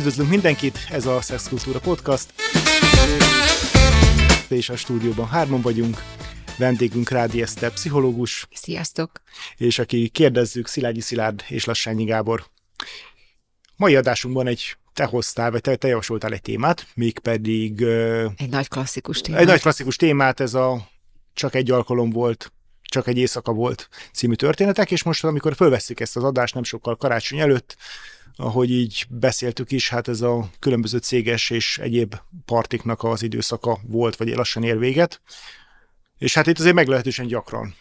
Üdvözlünk mindenkit, ez a Szexkultúra Podcast. És a stúdióban hárman vagyunk. Vendégünk Rádi Eszter, pszichológus. Sziasztok! És aki kérdezzük, Szilágyi Szilárd és Lassányi Gábor. Mai adásunkban egy te hoztál, vagy te, te javasoltál egy témát, mégpedig... Egy nagy klasszikus témát. Egy nagy klasszikus témát, ez a Csak egy alkalom volt, csak egy éjszaka volt című történetek, és most, amikor fölveszik ezt az adást nem sokkal karácsony előtt, ahogy így beszéltük is, hát ez a különböző céges és egyéb partiknak az időszaka volt, vagy lassan ér véget. És hát itt azért meglehetősen gyakran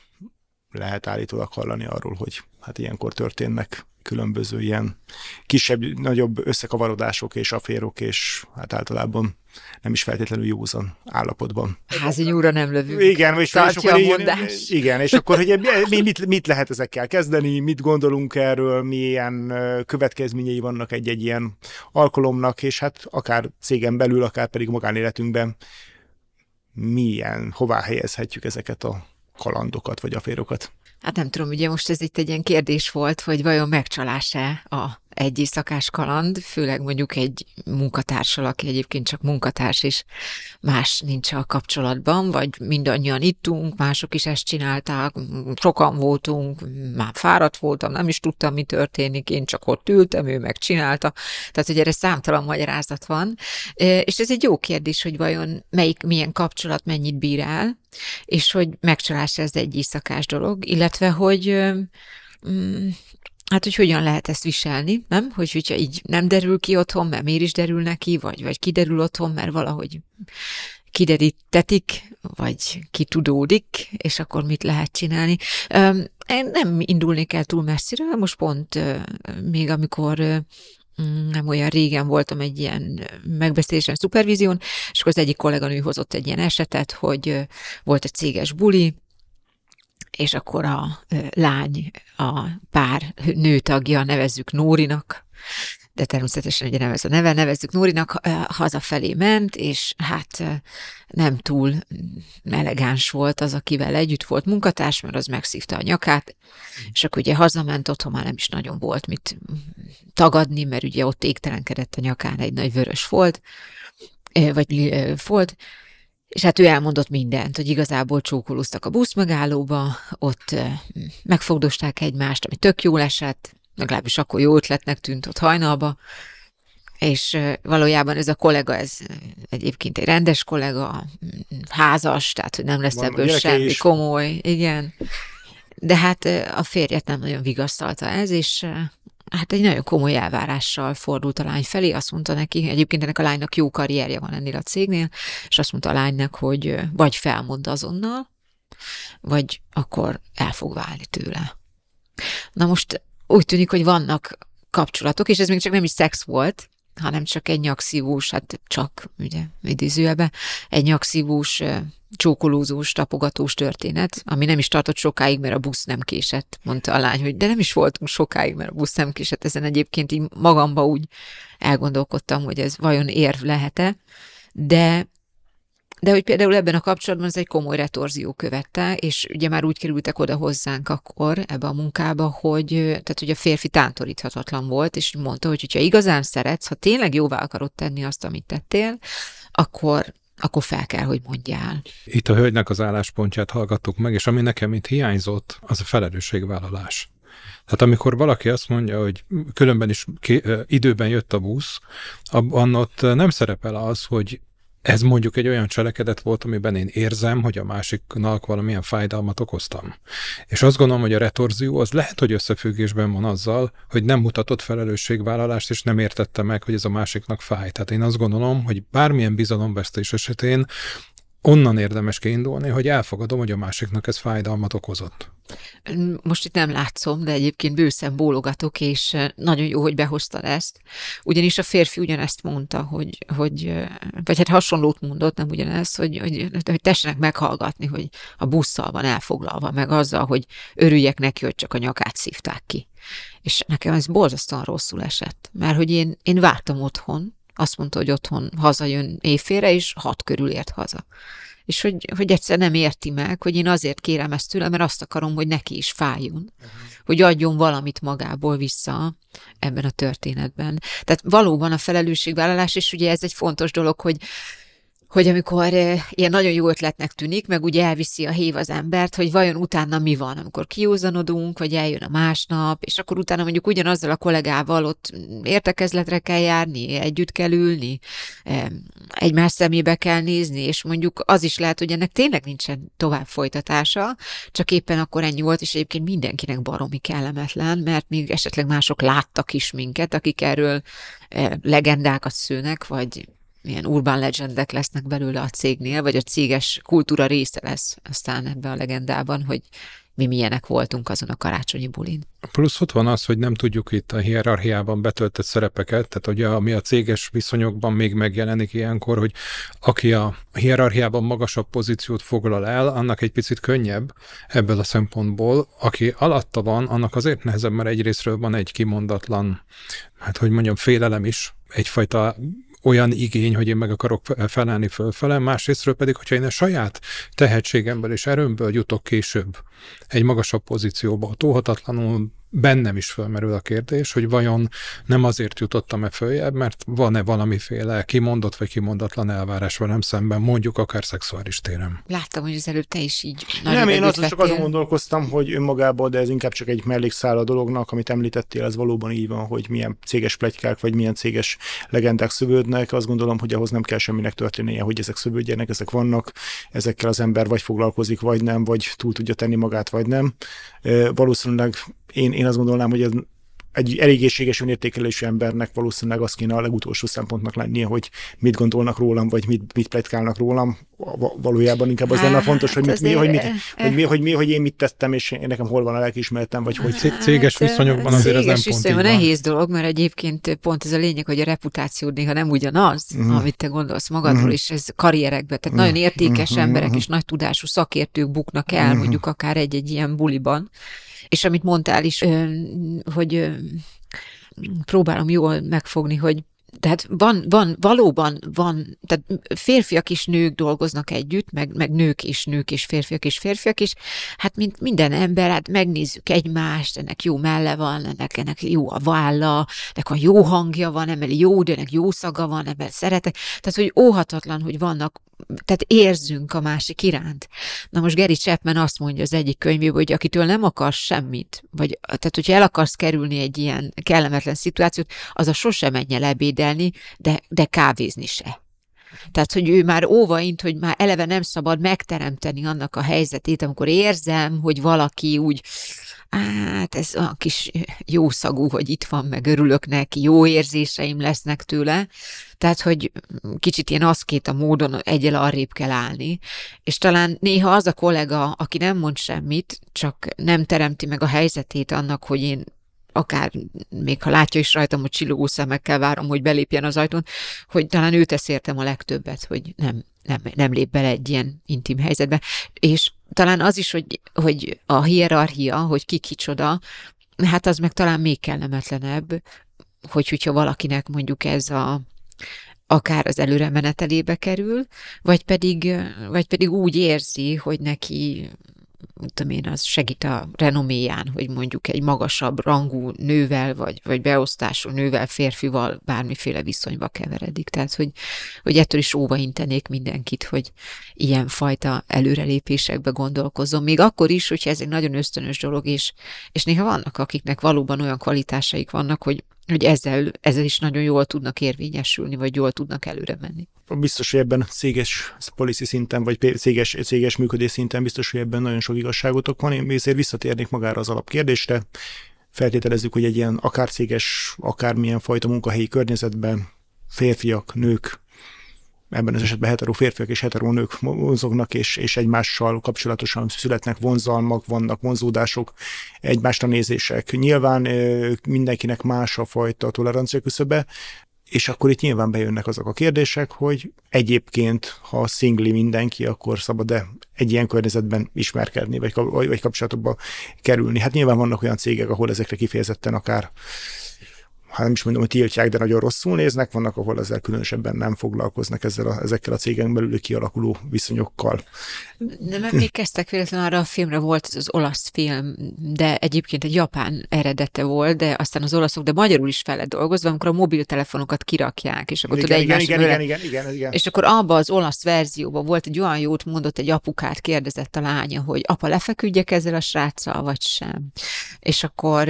lehet állítólag hallani arról, hogy hát ilyenkor történnek különböző ilyen kisebb, nagyobb összekavarodások és aférok, és hát általában nem is feltétlenül józan állapotban. Házi nyúra nem lövünk. Igen, és, és akkor a mondás. Igen, és akkor hogy mi, mit, mit lehet ezekkel kezdeni, mit gondolunk erről, milyen következményei vannak egy-egy ilyen alkalomnak, és hát akár cégen belül, akár pedig magánéletünkben milyen, hová helyezhetjük ezeket a kalandokat vagy aférokat. Hát nem tudom, ugye most ez itt egy ilyen kérdés volt, hogy vajon megcsalás-e a egy éjszakás kaland, főleg mondjuk egy munkatársal, aki egyébként csak munkatárs is, más nincs a kapcsolatban, vagy mindannyian ittunk, mások is ezt csinálták, sokan voltunk, már fáradt voltam, nem is tudtam, mi történik, én csak ott ültem, ő megcsinálta. Tehát, hogy erre számtalan magyarázat van. És ez egy jó kérdés, hogy vajon melyik, milyen kapcsolat mennyit bír el, és hogy megcsalás ez egy éjszakás dolog, illetve, hogy mm, Hát, hogy hogyan lehet ezt viselni, nem? Hogy hogyha így nem derül ki otthon, mert miért is derül neki, vagy, vagy kiderül otthon, mert valahogy kiderítetik, vagy kitudódik, és akkor mit lehet csinálni. Én nem indulnék el túl messziről, most pont még amikor mm, nem olyan régen voltam egy ilyen megbeszélésen, szupervízión, és akkor az egyik kolléganő hozott egy ilyen esetet, hogy volt egy céges buli, és akkor a lány, a pár nőtagja, nevezzük Nórinak, de természetesen ugye nem a neve, nevezzük Nórinak, hazafelé ment, és hát nem túl elegáns volt az, akivel együtt volt munkatárs, mert az megszívta a nyakát, és akkor ugye hazament, otthon már nem is nagyon volt mit tagadni, mert ugye ott égtelenkedett a nyakán egy nagy vörös folt, vagy folt, és hát ő elmondott mindent, hogy igazából csókolóztak a buszmegállóba, ott megfogdosták egymást, ami tök jól esett, legalábbis akkor jó ötletnek tűnt ott hajnalba, és valójában ez a kollega, ez egyébként egy rendes kollega, házas, tehát hogy nem lesz Van, ebből semmi is. komoly, igen. De hát a férjet nem nagyon vigasztalta ez, és hát egy nagyon komoly elvárással fordult a lány felé, azt mondta neki, egyébként ennek a lánynak jó karrierje van ennél a cégnél, és azt mondta a lánynak, hogy vagy felmond azonnal, vagy akkor el fog válni tőle. Na most úgy tűnik, hogy vannak kapcsolatok, és ez még csak nem is szex volt, hanem csak egy nyakszívós, hát csak, ugye, idézőjelbe, egy nyakszívós csókolózós, tapogatós történet, ami nem is tartott sokáig, mert a busz nem késett, mondta a lány, hogy de nem is voltunk sokáig, mert a busz nem késett. Ezen egyébként így magamba úgy elgondolkodtam, hogy ez vajon érv lehet-e, de de hogy például ebben a kapcsolatban ez egy komoly retorzió követte, és ugye már úgy kerültek oda hozzánk akkor ebbe a munkába, hogy, tehát, hogy a férfi tántoríthatatlan volt, és mondta, hogy ha igazán szeretsz, ha tényleg jóvá akarod tenni azt, amit tettél, akkor akkor fel kell, hogy mondjál. Itt a hölgynek az álláspontját hallgattuk meg, és ami nekem itt hiányzott, az a felelősségvállalás. Tehát amikor valaki azt mondja, hogy különben is ki, időben jött a busz, abban ott nem szerepel az, hogy ez mondjuk egy olyan cselekedet volt, amiben én érzem, hogy a másiknak valamilyen fájdalmat okoztam. És azt gondolom, hogy a retorzió az lehet, hogy összefüggésben van azzal, hogy nem mutatott felelősségvállalást, és nem értette meg, hogy ez a másiknak fáj. Tehát én azt gondolom, hogy bármilyen bizalomvesztés esetén onnan érdemes kiindulni, hogy elfogadom, hogy a másiknak ez fájdalmat okozott. Most itt nem látszom, de egyébként bőszen bólogatok, és nagyon jó, hogy behoztad ezt. Ugyanis a férfi ugyanezt mondta, hogy, hogy vagy hát hasonlót mondott, nem ugyanezt, hogy, hogy, hogy tessenek meghallgatni, hogy a busszal van elfoglalva, meg azzal, hogy örüljek neki, hogy csak a nyakát szívták ki. És nekem ez borzasztóan rosszul esett, mert hogy én, én vártam otthon, azt mondta, hogy otthon hazajön éjfélre, és hat körül ért haza. és hogy, hogy egyszer nem érti meg, hogy én azért kérem ezt tőle, mert azt akarom, hogy neki is fájjon, uh-huh. hogy adjon valamit magából vissza ebben a történetben. Tehát valóban a felelősségvállalás, és ugye ez egy fontos dolog, hogy hogy amikor eh, ilyen nagyon jó ötletnek tűnik, meg ugye elviszi a hív az embert, hogy vajon utána mi van, amikor kiúzanodunk, vagy eljön a másnap, és akkor utána mondjuk ugyanazzal a kollégával ott értekezletre kell járni, együtt kell ülni, egymás szemébe kell nézni, és mondjuk az is lehet, hogy ennek tényleg nincsen tovább folytatása, csak éppen akkor ennyi volt, és egyébként mindenkinek baromi kellemetlen, mert még esetleg mások láttak is minket, akik erről eh, legendákat szőnek, vagy ilyen urban legendek lesznek belőle a cégnél, vagy a céges kultúra része lesz aztán ebben a legendában, hogy mi milyenek voltunk azon a karácsonyi bulin. Plusz ott van az, hogy nem tudjuk itt a hierarchiában betöltött szerepeket, tehát ugye ami a céges viszonyokban még megjelenik ilyenkor, hogy aki a hierarchiában magasabb pozíciót foglal el, annak egy picit könnyebb ebből a szempontból. Aki alatta van, annak azért nehezebb, mert egyrésztről van egy kimondatlan, hát hogy mondjam, félelem is, egyfajta olyan igény, hogy én meg akarok felállni fölfele, másrésztről pedig, hogyha én a saját tehetségemből és erőmből jutok később egy magasabb pozícióba, tóhatatlanul bennem is felmerül a kérdés, hogy vajon nem azért jutottam-e följebb, mert van-e valamiféle kimondott vagy kimondatlan elvárás velem szemben, mondjuk akár szexuális téren. Láttam, hogy az előbb te is így Nem, én azt csak azon gondolkoztam, hogy önmagában, de ez inkább csak egy mellékszál a dolognak, amit említettél, ez valóban így van, hogy milyen céges plegykák, vagy milyen céges legendák szövődnek. Azt gondolom, hogy ahhoz nem kell semminek történnie, hogy ezek szövődjenek, ezek vannak, ezekkel az ember vagy foglalkozik, vagy nem, vagy túl tudja tenni magát, vagy nem. Valószínűleg én, én azt gondolnám, hogy ez egy elégészséges önértékelésű embernek valószínűleg az kéne a legutolsó szempontnak lennie, hogy mit gondolnak rólam, vagy mit, mit pletykálnak rólam. Valójában inkább az lenne hát, fontos, hogy, mit, mi, hogy, mit, hogy, mi, hogy, mi, hogy én mit tettem, és én nekem hol van a lelkiismeretem, vagy hogy... Hát, céges viszonyokban azért ez nem pont így van. nehéz dolog, mert egyébként pont ez a lényeg, hogy a reputációd néha nem ugyanaz, uh-huh. amit te gondolsz magadról, uh-huh. és ez karrierekben. Tehát uh-huh. nagyon értékes uh-huh. emberek és nagy tudású szakértők buknak el, uh-huh. mondjuk akár egy-egy ilyen buliban, és amit mondtál is, hogy próbálom jól megfogni, hogy tehát van, van, valóban van, tehát férfiak és nők dolgoznak együtt, meg, meg nők és nők és férfiak és férfiak is, hát mint minden ember, hát megnézzük egymást, ennek jó melle van, ennek, ennek jó a válla, ennek a jó hangja van, emeli jó, de ennek jó szaga van, emel szeretek. Tehát, hogy óhatatlan, hogy vannak tehát érzünk a másik iránt. Na most Gary Chapman azt mondja az egyik könyvében, hogy akitől nem akarsz semmit, vagy tehát hogyha el akarsz kerülni egy ilyen kellemetlen szituációt, az a sosem menjen ebédelni, de, de kávézni se. Tehát, hogy ő már óvaint, hogy már eleve nem szabad megteremteni annak a helyzetét, amikor érzem, hogy valaki úgy hát ez a kis jó szagú, hogy itt van, meg örülök neki, jó érzéseim lesznek tőle. Tehát, hogy kicsit ilyen aszkét a módon egyel arrébb kell állni. És talán néha az a kollega, aki nem mond semmit, csak nem teremti meg a helyzetét annak, hogy én akár még ha látja is rajtam, hogy csillogó szemekkel várom, hogy belépjen az ajtón, hogy talán ő tesz értem a legtöbbet, hogy nem, nem, nem lép bele egy ilyen intim helyzetbe. És talán az is, hogy, hogy a hierarchia, hogy ki kicsoda, hát az meg talán még kellemetlenebb, hogy hogyha valakinek mondjuk ez a akár az előre menetelébe kerül, vagy pedig, vagy pedig úgy érzi, hogy neki tudom én, az segít a renoméján, hogy mondjuk egy magasabb rangú nővel, vagy, vagy beosztású nővel, férfival bármiféle viszonyba keveredik. Tehát, hogy, hogy ettől is óvaintenék mindenkit, hogy ilyen fajta előrelépésekbe gondolkozom. Még akkor is, hogyha ez egy nagyon ösztönös dolog, és, és néha vannak, akiknek valóban olyan kvalitásaik vannak, hogy hogy ezzel, ezzel is nagyon jól tudnak érvényesülni, vagy jól tudnak előre menni. Biztos, hogy ebben céges policy szinten, vagy céges, céges működés szinten biztos, hogy ebben nagyon sok igazságotok van. Én ezért visszatérnék magára az alapkérdésre. Feltételezzük, hogy egy ilyen akár céges, akármilyen fajta munkahelyi környezetben férfiak, nők ebben az esetben hetero férfiak és hetero nők mozognak, és, és egymással kapcsolatosan születnek vonzalmak, vannak vonzódások, egymásra nézések. Nyilván mindenkinek más a fajta tolerancia küszöbe, és akkor itt nyilván bejönnek azok a kérdések, hogy egyébként, ha szingli mindenki, akkor szabad-e egy ilyen környezetben ismerkedni, vagy, vagy kapcsolatokba kerülni. Hát nyilván vannak olyan cégek, ahol ezekre kifejezetten akár hát nem is mondom, hogy tiltják, de nagyon rosszul néznek, vannak, ahol ezzel különösebben nem foglalkoznak ezzel a, ezekkel a cégen belül kialakuló viszonyokkal. Nem emlékeztek véletlenül arra a filmre, volt az, az olasz film, de egyébként egy japán eredete volt, de aztán az olaszok, de magyarul is fel lett dolgozva, amikor a mobiltelefonokat kirakják, és akkor igen, tudod igen, igen, igen, igen, igen, igen. És akkor abba az olasz verzióban volt egy olyan jót mondott, egy apukát kérdezett a lánya, hogy apa, lefeküdjek ezzel a sráccal, vagy sem. És akkor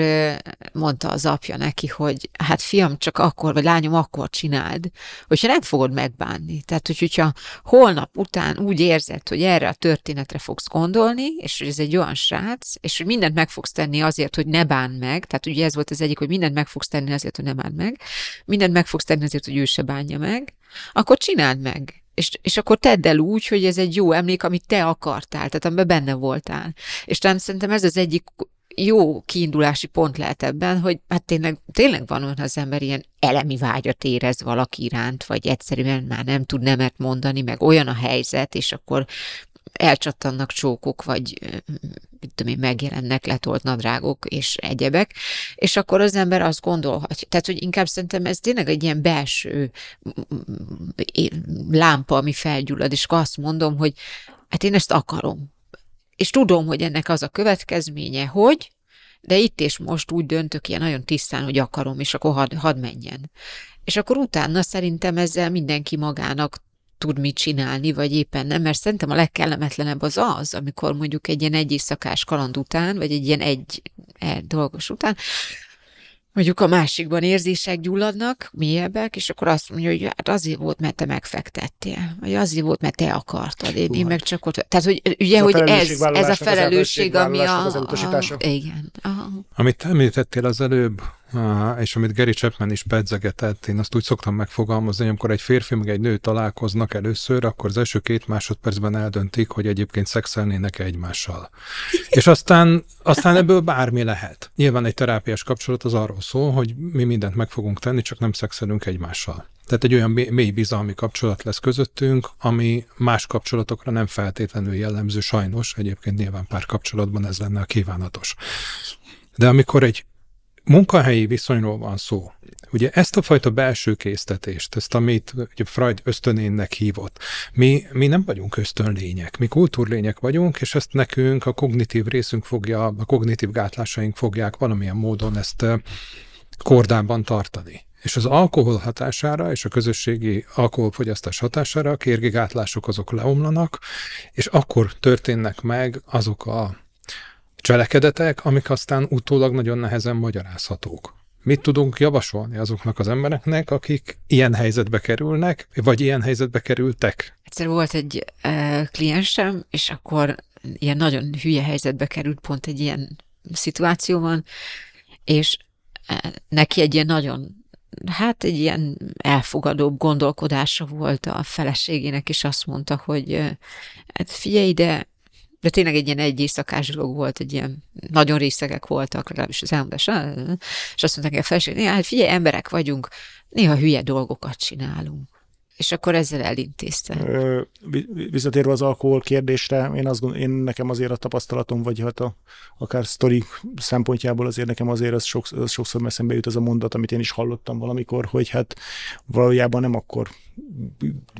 mondta az apja neki, hogy hát fiam, csak akkor, vagy lányom, akkor csináld, hogyha nem fogod megbánni. Tehát, hogy, hogyha holnap után úgy érzed, hogy erre a történetre fogsz gondolni, és hogy ez egy olyan srác, és hogy mindent meg fogsz tenni azért, hogy ne bánd meg, tehát ugye ez volt az egyik, hogy mindent meg fogsz tenni azért, hogy ne bánd meg, mindent meg fogsz tenni azért, hogy ő se bánja meg, akkor csináld meg. És, és akkor tedd el úgy, hogy ez egy jó emlék, amit te akartál, tehát amiben benne voltál. És talán szerintem ez az egyik jó kiindulási pont lehet ebben, hogy hát tényleg, tényleg van olyan, az ember ilyen elemi vágyat érez valaki iránt, vagy egyszerűen már nem tud nemet mondani, meg olyan a helyzet, és akkor elcsattannak csókok, vagy mit tudom én, megjelennek letolt nadrágok és egyebek, és akkor az ember azt gondolhatja, tehát, hogy inkább szerintem ez tényleg egy ilyen belső lámpa, ami felgyullad, és akkor azt mondom, hogy hát én ezt akarom. És tudom, hogy ennek az a következménye, hogy de itt és most úgy döntök ilyen nagyon tisztán, hogy akarom, és akkor hadd had menjen. És akkor utána szerintem ezzel mindenki magának tud mit csinálni, vagy éppen nem, mert szerintem a legkellemetlenebb az az, amikor mondjuk egy ilyen egy éjszakás kaland után, vagy egy ilyen egy, egy dolgos után, mondjuk a másikban érzések gyulladnak, mélyebbek, és akkor azt mondja, hogy hát azért volt, mert te megfektettél, vagy azért volt, mert te akartad, én, én meg csak ott... Tehát, hogy ugye, Ez hogy ez, ez a felelősség, ami a... az a, a igen. Aha. Amit említettél az előbb, és amit Gary Chapman is pedzegetett, én azt úgy szoktam megfogalmazni, hogy amikor egy férfi meg egy nő találkoznak először, akkor az első két másodpercben eldöntik, hogy egyébként szexelnének egymással. És aztán, aztán ebből bármi lehet. Nyilván egy terápiás kapcsolat az arról szól, hogy mi mindent meg fogunk tenni, csak nem szexelünk egymással. Tehát egy olyan mély bizalmi kapcsolat lesz közöttünk, ami más kapcsolatokra nem feltétlenül jellemző, sajnos, egyébként nyilván pár kapcsolatban ez lenne a kívánatos. De amikor egy munkahelyi viszonyról van szó, ugye ezt a fajta belső késztetést, ezt amit ugye Freud ösztönénnek hívott, mi, mi nem vagyunk ösztönlények, mi kultúrlények vagyunk, és ezt nekünk a kognitív részünk fogja, a kognitív gátlásaink fogják valamilyen módon ezt ö, kordában tartani. És az alkohol hatására és a közösségi alkoholfogyasztás hatására a kérgigátlások azok leomlanak, és akkor történnek meg azok a cselekedetek, amik aztán utólag nagyon nehezen magyarázhatók. Mit tudunk javasolni azoknak az embereknek, akik ilyen helyzetbe kerülnek, vagy ilyen helyzetbe kerültek? Egyszer volt egy uh, kliensem, és akkor ilyen nagyon hülye helyzetbe került pont egy ilyen szituációban, és neki egy ilyen nagyon, hát egy ilyen elfogadóbb gondolkodása volt a feleségének, és azt mondta, hogy hát figyelj ide, de tényleg egy ilyen egy éjszakás dolog volt, egy ilyen nagyon részegek voltak, legalábbis az elmondás, és azt mondták a feleség, néha, hát figyelj, emberek vagyunk, néha hülye dolgokat csinálunk. És akkor ezzel elintézte. Visszatérve az alkohol kérdésre, én azt gondolom, én nekem azért a tapasztalatom, vagy hát a, akár sztori szempontjából azért nekem azért az, sokszor, az sokszor eszembe jut az a mondat, amit én is hallottam valamikor, hogy hát valójában nem akkor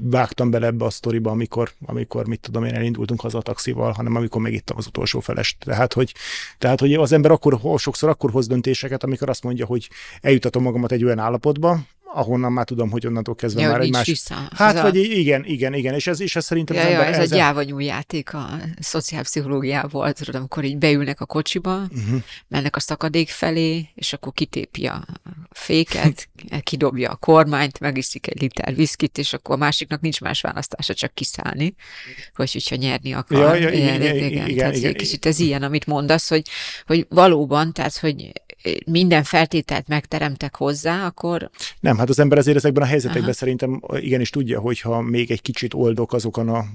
vágtam bele ebbe a sztoriba, amikor, amikor mit tudom én, elindultunk haza a taxival, hanem amikor megittam az utolsó felest. Tehát, hogy, tehát, hogy az ember akkor, sokszor akkor hoz döntéseket, amikor azt mondja, hogy eljutatom magamat egy olyan állapotba, ahonnan már tudom, hogy onnantól kezdve Ja, már egy nincs más... vissza. Hát, Ez vagy a... igen, igen, igen, és ez, és ez szerintem Ja, az ja, ember ez a ezzel- gyávanyú játék a szociálpszichológiából, tudod, amikor így beülnek a kocsiba, Uh-huh. mennek a szakadék felé, és akkor kitépi a féket, kidobja a kormányt, megiszik egy liter viszkit, és akkor a másiknak nincs más választása, csak kiszállni, hogy hogyha nyerni akar. Ja, ja, igen, igen, igen, igen, tehát igen. egy kicsit ez ilyen, amit mondasz, hogy, hogy valóban, tehát, hogy minden feltételt megteremtek hozzá, akkor Nem, hát az ember azért ezekben a helyzetekben Aha. szerintem igenis tudja, hogyha még egy kicsit oldok azokon a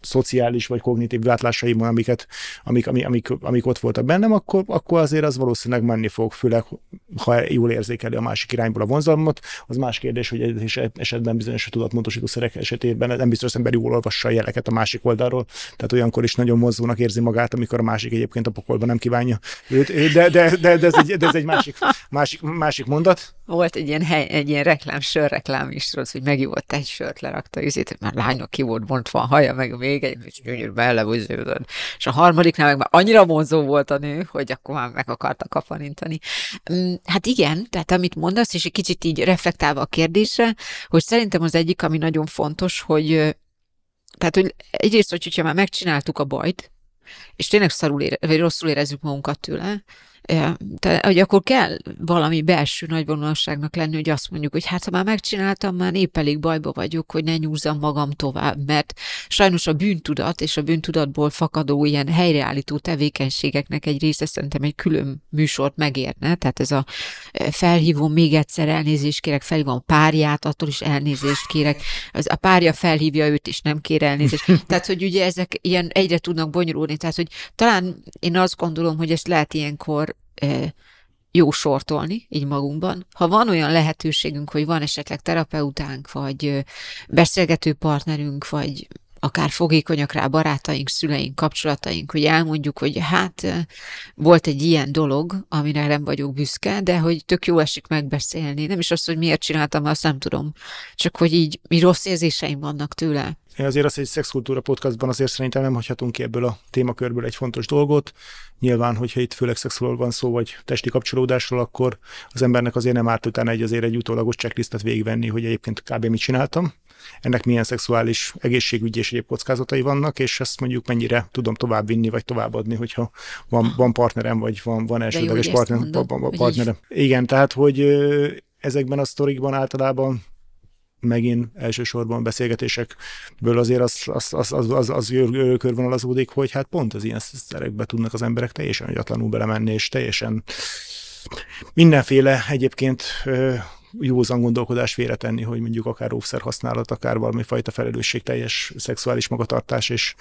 szociális vagy kognitív gátlásaimban, amiket, amik, amik, amik, amik ott voltak bennem, akkor, akkor azért az valószínűleg menni fog, főleg ha jól érzékeli a másik irányból a vonzalmat. Az más kérdés, hogy egy esetben bizonyos tudatmódosító szerek esetében nem biztos, hogy ember jól olvassa a jeleket a másik oldalról. Tehát olyankor is nagyon mozdulnak érzi magát, amikor a másik egyébként a pokolban nem kívánja őt. De, de, de, de, ez, egy, de ez egy másik, másik, másik mondat. Volt egy ilyen, hely, egy ilyen reklám, sörreklám is, rossz, hogy megivott egy sört, lerakta, ezért, mert lányok ki volt bontva a haja, meg még egy, és gyönyörű És a harmadiknál meg már annyira vonzó volt a nő, hogy akkor már meg akarta kaparintani. Mm, hát igen, tehát amit mondasz, és egy kicsit így reflektálva a kérdésre, hogy szerintem az egyik, ami nagyon fontos, hogy tehát, hogy egyrészt, hogyha már megcsináltuk a bajt, és tényleg szarul ére, vagy rosszul érezzük magunkat tőle, te, hogy akkor kell valami belső nagyvonalságnak lenni, hogy azt mondjuk, hogy hát ha már megcsináltam, már épp elég bajba vagyok, hogy ne nyúzzam magam tovább, mert sajnos a bűntudat és a bűntudatból fakadó ilyen helyreállító tevékenységeknek egy része szerintem egy külön műsort megérne, tehát ez a felhívom még egyszer elnézést kérek, felhívom párját, attól is elnézést kérek, az, a párja felhívja őt is, nem kér elnézést. Tehát, hogy ugye ezek ilyen egyre tudnak bonyolulni, tehát, hogy talán én azt gondolom, hogy ezt lehet ilyenkor jó sortolni így magunkban. Ha van olyan lehetőségünk, hogy van esetleg terapeutánk, vagy beszélgető partnerünk, vagy akár fogékonyak rá barátaink, szüleink, kapcsolataink, hogy elmondjuk, hogy hát volt egy ilyen dolog, amire nem vagyok büszke, de hogy tök jó esik megbeszélni. Nem is az, hogy miért csináltam, azt nem tudom. Csak hogy így mi rossz érzéseim vannak tőle. Azért azt egy szexkultúra podcastban azért szerintem nem hagyhatunk ki ebből a témakörből egy fontos dolgot. Nyilván, hogyha itt főleg szexuálról van szó, vagy testi kapcsolódásról, akkor az embernek azért nem árt utána egy azért egy utólagos checklistet végigvenni, hogy egyébként kb. mit csináltam, ennek milyen szexuális egészségügyi és egyéb kockázatai vannak, és ezt mondjuk mennyire tudom továbbvinni, vagy továbbadni, hogyha van, van partnerem, vagy van, van elsődleges partner, partnerem. Igen, tehát, hogy ezekben a sztorikban általában megint elsősorban beszélgetésekből azért az, az, az, az, az, az körvonalazódik, hogy hát pont az ilyen szerekbe tudnak az emberek teljesen agyatlanul belemenni, és teljesen mindenféle egyébként józan gondolkodás félretenni, hogy mondjuk akár óvszer használat, akár valami fajta felelősségteljes szexuális magatartás, és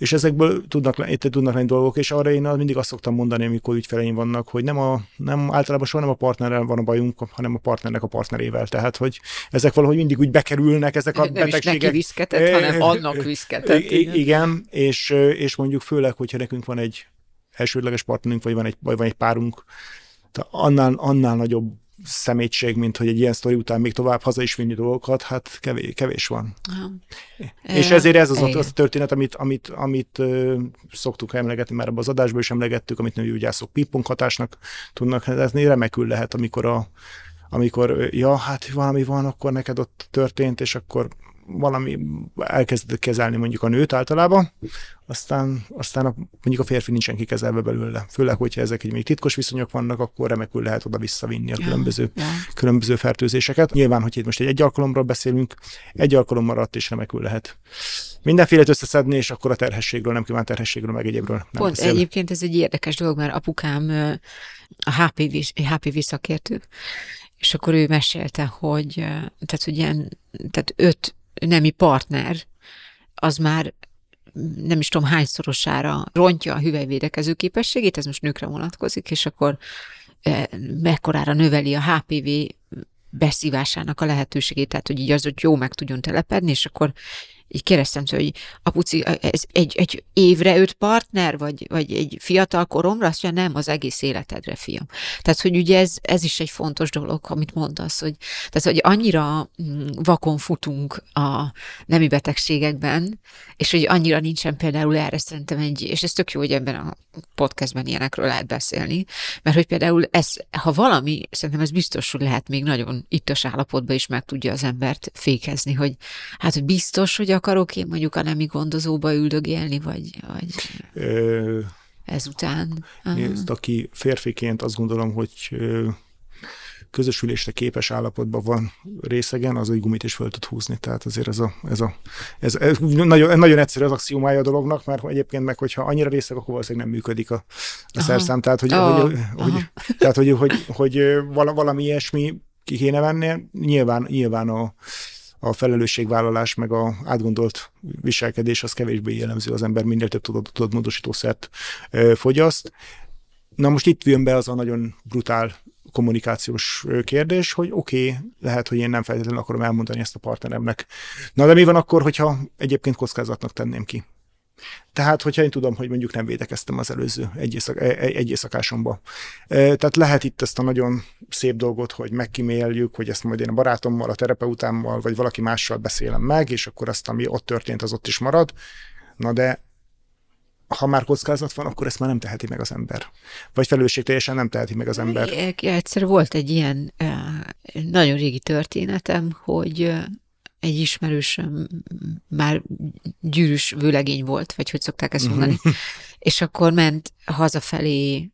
és ezekből tudnak, itt tudnak lenni dolgok, és arra én mindig azt szoktam mondani, amikor ügyfeleim vannak, hogy nem, a, nem általában soha nem a partnerrel van a bajunk, hanem a partnernek a partnerével. Tehát, hogy ezek valahogy mindig úgy bekerülnek, ezek a nem betegségek. Nem is neki viszketett, hanem annak viszketett. Igen, igen és, és mondjuk főleg, hogyha nekünk van egy elsődleges partnerünk, vagy van egy, vagy van egy párunk, annál, annál nagyobb szemétség, mint hogy egy ilyen sztori után még tovább haza is vinni dolgokat, hát kevés, kevés van. Aha. És ezért ez az, az a történet, amit, amit, amit uh, szoktuk emlegetni, már abban az adásban is emlegettük, amit nőgyógyászok pingpong hatásnak tudnak nevezni, remekül lehet, amikor a amikor, ja, hát valami van, akkor neked ott történt, és akkor valami elkezdett kezelni mondjuk a nőt általában, aztán, aztán a, mondjuk a férfi nincsen kikezelve belőle. Főleg, hogyha ezek egy még titkos viszonyok vannak, akkor remekül lehet oda visszavinni a különböző, ja, ja. különböző fertőzéseket. Nyilván, hogy itt most egy, egy alkalomról beszélünk, egy alkalom maradt, és remekül lehet mindenféle összeszedni, és akkor a terhességről, nem kívánt terhességről, meg egyébről nem Pont beszél. egyébként ez egy érdekes dolog, mert apukám a HPV, HPV szakértő, és akkor ő mesélte, hogy tehát, hogy ilyen, tehát öt nemi partner, az már nem is tudom hányszorosára rontja a hüvelyvédekező képességét, ez most nőkre vonatkozik, és akkor e, mekkorára növeli a HPV beszívásának a lehetőségét, tehát hogy így az, hogy jó meg tudjon telepedni, és akkor így kérdeztem tőle, hogy apuci, ez egy, egy évre öt partner, vagy, vagy egy fiatal koromra? Azt mondja, nem, az egész életedre, fiam. Tehát, hogy ugye ez, ez is egy fontos dolog, amit mondasz, hogy, tehát, hogy annyira mm, vakon futunk a nemi betegségekben, és hogy annyira nincsen például erre szerintem egy, és ez tök jó, hogy ebben a podcastben ilyenekről lehet beszélni, mert hogy például ez, ha valami, szerintem ez biztos, hogy lehet még nagyon ittas állapotban is meg tudja az embert fékezni, hogy hát, biztos, hogy akarok én mondjuk a nemi gondozóba üldögélni, vagy, vagy Ö, ezután? Nézd, aki férfiként azt gondolom, hogy közösülésre képes állapotban van részegen, az egy gumit is fel tud húzni. Tehát azért ez a, ez a ez, ez nagyon, nagyon egyszerű az axiomája a dolognak, mert egyébként meg, hogyha annyira részeg, akkor valószínűleg nem működik a, a szerszám. Tehát, hogy, oh, hogy, hogy, tehát hogy, hogy, hogy valami ilyesmi ki kéne venni, nyilván, nyilván a, a felelősségvállalás, meg a átgondolt viselkedés az kevésbé jellemző, az ember minél több tudod, tudod módosítószert fogyaszt. Na most itt jön be az a nagyon brutál kommunikációs kérdés, hogy oké, okay, lehet, hogy én nem feltétlenül akarom elmondani ezt a partneremnek. Na de mi van akkor, hogyha egyébként kockázatnak tenném ki? Tehát, hogyha én tudom, hogy mondjuk nem védekeztem az előző egy, éjszak, e, e, éjszakásomba. E, tehát lehet itt ezt a nagyon szép dolgot, hogy megkíméljük, hogy ezt majd én a barátommal, a terapeutámmal, vagy valaki mással beszélem meg, és akkor azt, ami ott történt, az ott is marad. Na de ha már kockázat van, akkor ezt már nem teheti meg az ember. Vagy teljesen nem teheti meg az ember. Egyszer volt egy ilyen nagyon régi történetem, hogy egy ismerősöm már gyűrűs vőlegény volt, vagy hogy szokták ezt mondani, uh-huh. és akkor ment hazafelé,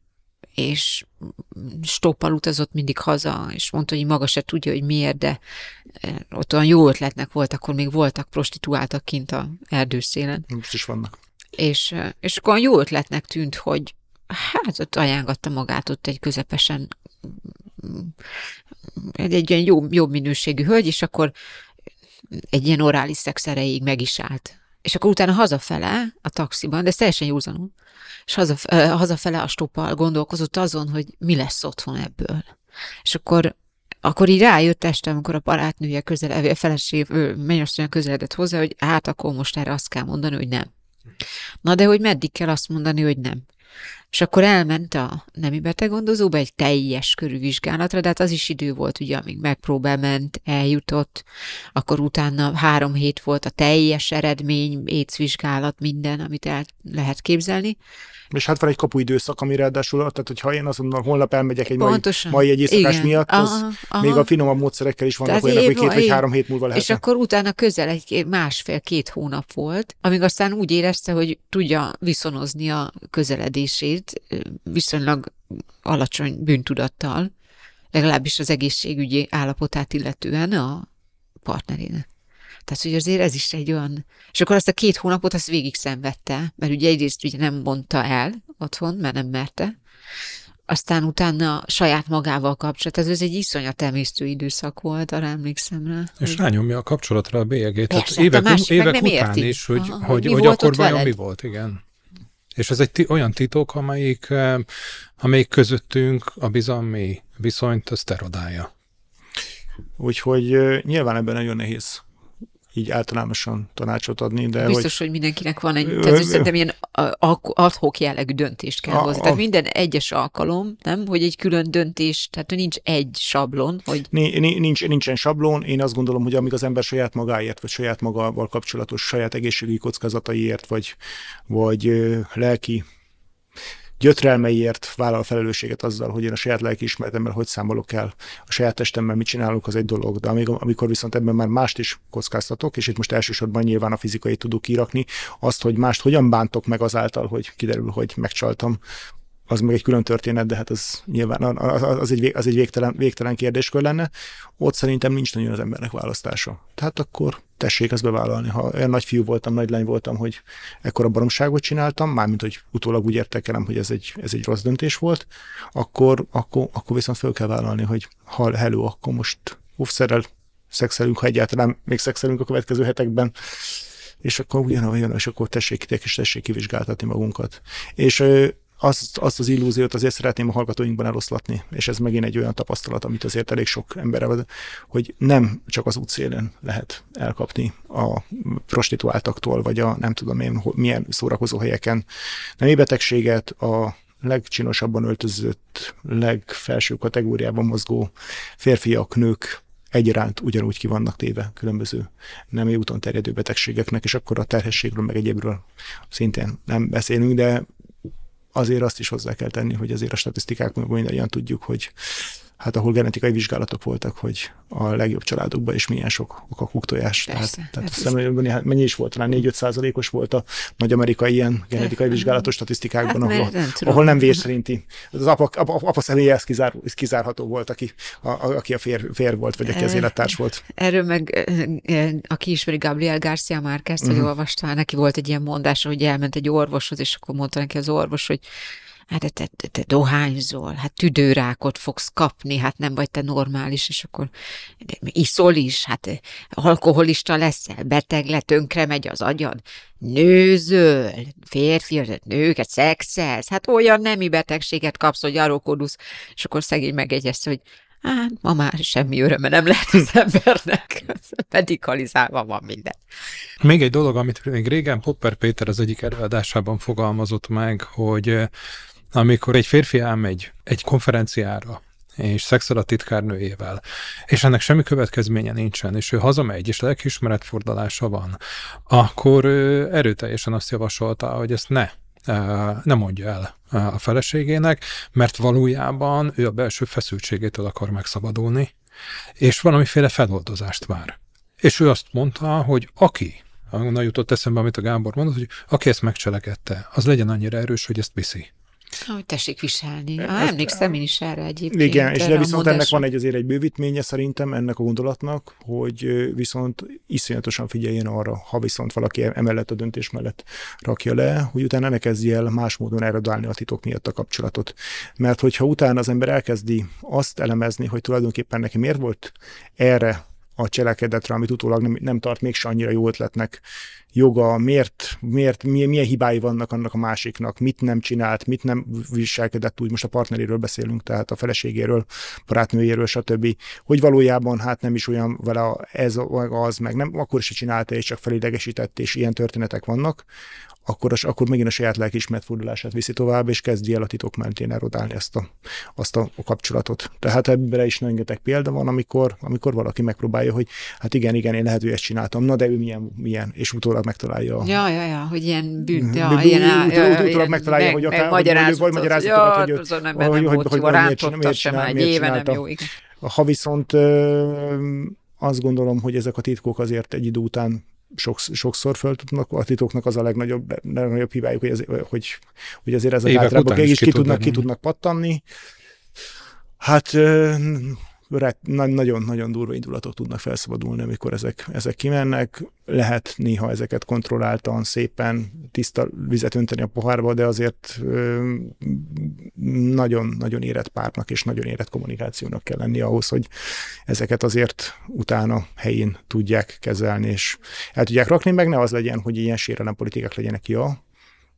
és stoppal utazott mindig haza, és mondta, hogy maga se tudja, hogy miért, de ott olyan jó ötletnek volt, akkor még voltak prostituáltak kint a erdőszélen. Most is vannak. És, és akkor jó ötletnek tűnt, hogy hát ott ajángatta magát ott egy közepesen egy, egy ilyen jó, jobb minőségű hölgy, és akkor egy ilyen orális szex erejéig meg is állt. És akkor utána hazafele a taxiban, de ez teljesen józanul, és hazaf, hazafele a stoppal gondolkozott azon, hogy mi lesz otthon ebből. És akkor akkor így rájött este, amikor a barátnője közel, a feleség, mennyasszonyja közeledett hozzá, hogy hát akkor most erre azt kell mondani, hogy nem. Na de hogy meddig kell azt mondani, hogy nem? És akkor elment a nemi beteggondozóba egy teljes körű vizsgálatra, de hát az is idő volt, ugye, amíg megpróbál ment, eljutott, akkor utána három hét volt a teljes eredmény, écvizsgálat, minden, amit el lehet képzelni. És hát van egy kapuidőszak, ami ráadásul, tehát hogyha én azt mondom, holnap elmegyek egy mai, mai egy éjszakás Igen. miatt, az aha, aha. még a finomabb módszerekkel is vannak olyanok, hogy két vagy három hét múlva lehet. És akkor utána közel egy másfél-két hónap volt, amíg aztán úgy érezte, hogy tudja viszonozni a közeledését viszonylag alacsony bűntudattal, legalábbis az egészségügyi állapotát illetően a partnerének. Tehát, hogy azért ez is egy olyan... És akkor azt a két hónapot azt végig szenvedte, mert ugye egyrészt ugye nem mondta el otthon, mert nem merte, aztán utána saját magával kapcsolat. Ez, egy iszonyat emésztő időszak volt, arra emlékszem rá. És hogy... rányomja a kapcsolatra a bélyegét. Tehát hát évek, másik évek után érti. is, hogy, Aha, hogy, hogy akkor vajon veled? mi volt, igen. És ez egy t- olyan titok, amelyik, eh, amelyik közöttünk a bizalmi viszonyt, az terodálja. Úgyhogy uh, nyilván ebben nagyon nehéz így általánosan tanácsot adni. De Biztos, hogy, hogy mindenkinek van egy, tehát szerintem ilyen adhok jellegű döntést kell hozni. Tehát minden egyes alkalom, nem, hogy egy külön döntés, tehát nincs egy sablon. Hogy... Nincs, nincsen sablon, én azt gondolom, hogy amíg az ember saját magáért, vagy saját magával kapcsolatos saját egészségügyi kockázataiért, vagy, vagy lelki gyötrelmeiért vállal felelősséget azzal, hogy én a saját lelkiismeretemmel hogy számolok el, a saját testemmel mit csinálok, az egy dolog. De amíg, amikor viszont ebben már mást is kockáztatok, és itt most elsősorban nyilván a fizikai tudok kirakni, azt, hogy mást hogyan bántok meg azáltal, hogy kiderül, hogy megcsaltam, az meg egy külön történet, de hát az nyilván az, az egy, az egy végtelen, végtelen kérdéskör lenne. Ott szerintem nincs nagyon az embernek választása. Tehát akkor tessék ezt bevállalni. Ha olyan nagy fiú voltam, nagy lány voltam, hogy ekkora baromságot csináltam, mármint, hogy utólag úgy értekelem, hogy ez egy, ez egy rossz döntés volt, akkor, akkor, akkor viszont fel kell vállalni, hogy ha hello, akkor most óvszerrel szexelünk, ha egyáltalán még szexelünk a következő hetekben, és akkor jön, és akkor tessék, és tessék kivizsgáltatni magunkat. És azt, azt az illúziót azért szeretném a hallgatóinkban eloszlatni, és ez megint egy olyan tapasztalat, amit azért elég sok emberre hogy nem csak az útszélen lehet elkapni a prostituáltaktól, vagy a nem tudom én milyen szórakozó helyeken nem betegséget, a legcsinosabban öltözött, legfelső kategóriában mozgó férfiak, nők egyaránt ugyanúgy ki vannak téve különböző nem úton terjedő betegségeknek, és akkor a terhességről, meg egyébről szintén nem beszélünk, de azért azt is hozzá kell tenni, hogy azért a statisztikákból mindannyian tudjuk, hogy hát ahol genetikai vizsgálatok voltak, hogy a legjobb családokban is milyen sok a kuktojás. Persze, tehát, tehát azt hiszem, mennyi is volt, talán 4-5 százalékos volt a nagy amerikai ilyen genetikai vizsgálatos statisztikákban, hát, ahol, nem ahol nem vér szerinti. Az apa, apa, apa személye ez, kizár, ez kizárható volt, aki a, aki a fér, fér volt, vagy aki az élettárs volt. Erről meg, aki ismeri Gabriel Garcia Márquez, hogy uh-huh. olvasta, neki volt egy ilyen mondása, hogy elment egy orvoshoz, és akkor mondta neki az orvos, hogy hát te, te, te dohányzol, hát tüdőrákot fogsz kapni, hát nem vagy te normális, és akkor iszol is, hát alkoholista leszel, beteg le, tönkre megy az agyad, nőzöl, férfi, nőket szexelsz, hát olyan nemi betegséget kapsz, hogy arokodusz, és akkor szegény megegyezte, hogy hát ma már semmi öröme nem lehet az embernek, medikalizálva van minden. Még egy dolog, amit még régen Popper Péter az egyik előadásában fogalmazott meg, hogy amikor egy férfi elmegy egy konferenciára, és szexel a titkárnőjével, és ennek semmi következménye nincsen, és ő hazamegy, és lelkiismeretfordalása van, akkor ő erőteljesen azt javasolta, hogy ezt ne nem mondja el a feleségének, mert valójában ő a belső feszültségétől akar megszabadulni, és valamiféle feloldozást vár. És ő azt mondta, hogy aki, onnan jutott eszembe, amit a Gábor mondott, hogy aki ezt megcselekedte, az legyen annyira erős, hogy ezt viszi. Hogy tessék viselni. Ah, emlékszem én is erre egyébként. Igen, és de viszont ennek van egy azért egy bővítménye szerintem ennek a gondolatnak, hogy viszont iszonyatosan figyeljen arra, ha viszont valaki emellett a döntés mellett rakja le, hogy utána ne kezdje el más módon erodálni a titok miatt a kapcsolatot. Mert hogyha utána az ember elkezdi azt elemezni, hogy tulajdonképpen neki miért volt erre a cselekedetre, amit utólag nem, nem tart mégse annyira jó ötletnek, joga, miért, miért milyen, milyen hibái vannak annak a másiknak, mit nem csinált, mit nem viselkedett úgy, most a partneréről beszélünk, tehát a feleségéről, barátnőjéről, stb. Hogy valójában hát nem is olyan vele ez az, meg nem, akkor is csinálta, és csak felidegesített, és ilyen történetek vannak, akkor, az, akkor megint a saját lelkiismeret fordulását viszi tovább, és kezdi el a titok mentén erodálni ezt a, azt a, a kapcsolatot. Tehát ebben is rengeteg példa van, amikor, amikor valaki megpróbálja, hogy hát igen, igen, én lehet, hogy ezt csináltam, na de ő milyen, milyen, és utólag megtalálja. Ja, ja, ja, hogy ilyen bűn, ja, bűn, ilyen, utólag, utólag megtalálja, hogy akár, vagy magyarázatokat, hogy, hogy, hogy, hogy, hogy, hogy, miért, miért, csinál, miért csinálta. Jó, igen. Ha viszont azt gondolom, hogy ezek a titkok azért egy idő után sokszor föl tudnak, a titoknak az a legnagyobb, legnagyobb hibájuk, hogy, az, hogy, hogy azért ezek általában is ki, tudnak, ki tudnak pattanni. Hát nagyon-nagyon durva indulatok tudnak felszabadulni, amikor ezek, ezek kimennek. Lehet néha ezeket kontrolláltan, szépen tiszta vizet önteni a pohárba, de azért nagyon-nagyon érett párnak és nagyon érett kommunikációnak kell lenni ahhoz, hogy ezeket azért utána helyén tudják kezelni, és el tudják rakni, meg ne az legyen, hogy ilyen sérelem politikák legyenek, ja,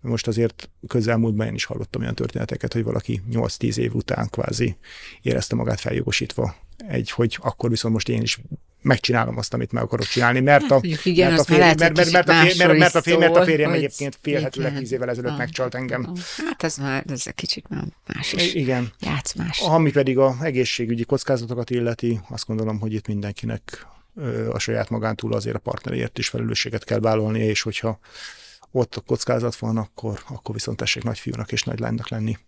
most azért közelmúltban én is hallottam olyan történeteket, hogy valaki 8-10 év után kvázi érezte magát feljogosítva egy, hogy akkor viszont most én is megcsinálom azt, amit meg akarok csinálni, mert a, hát, igen, mert, a férj, mert, mert, mert, a férj, mert, mert, a férj, mert a férjem hogy... egyébként félhetőleg tíz évvel ezelőtt ah, megcsalt engem. Hát ez már ez egy kicsit már más is. Igen. Játszmás. Ami pedig a egészségügyi kockázatokat illeti, azt gondolom, hogy itt mindenkinek a saját magántúl azért a partnerért is felelősséget kell vállalnia, és hogyha ott a kockázat van, akkor, akkor viszont tessék nagyfiúnak és nagy lánynak lenni,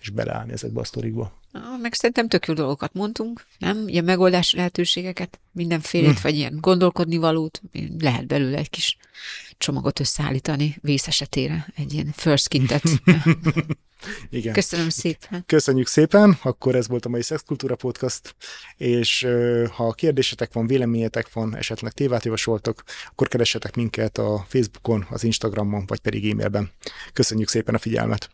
és beleállni ezekbe a sztorikba. Meg szerintem tök jó dolgokat mondtunk, nem? Ilyen megoldási lehetőségeket, mindenfélét, hm. vagy ilyen gondolkodni valót, lehet belőle egy kis csomagot összeállítani vész esetére, egy ilyen first kintet. Igen. Köszönöm szépen. Köszönjük szépen, akkor ez volt a mai Szexkultúra Podcast, és ha kérdésetek van, véleményetek van, esetleg tévát javasoltok, akkor keressetek minket a Facebookon, az Instagramon, vagy pedig e-mailben. Köszönjük szépen a figyelmet!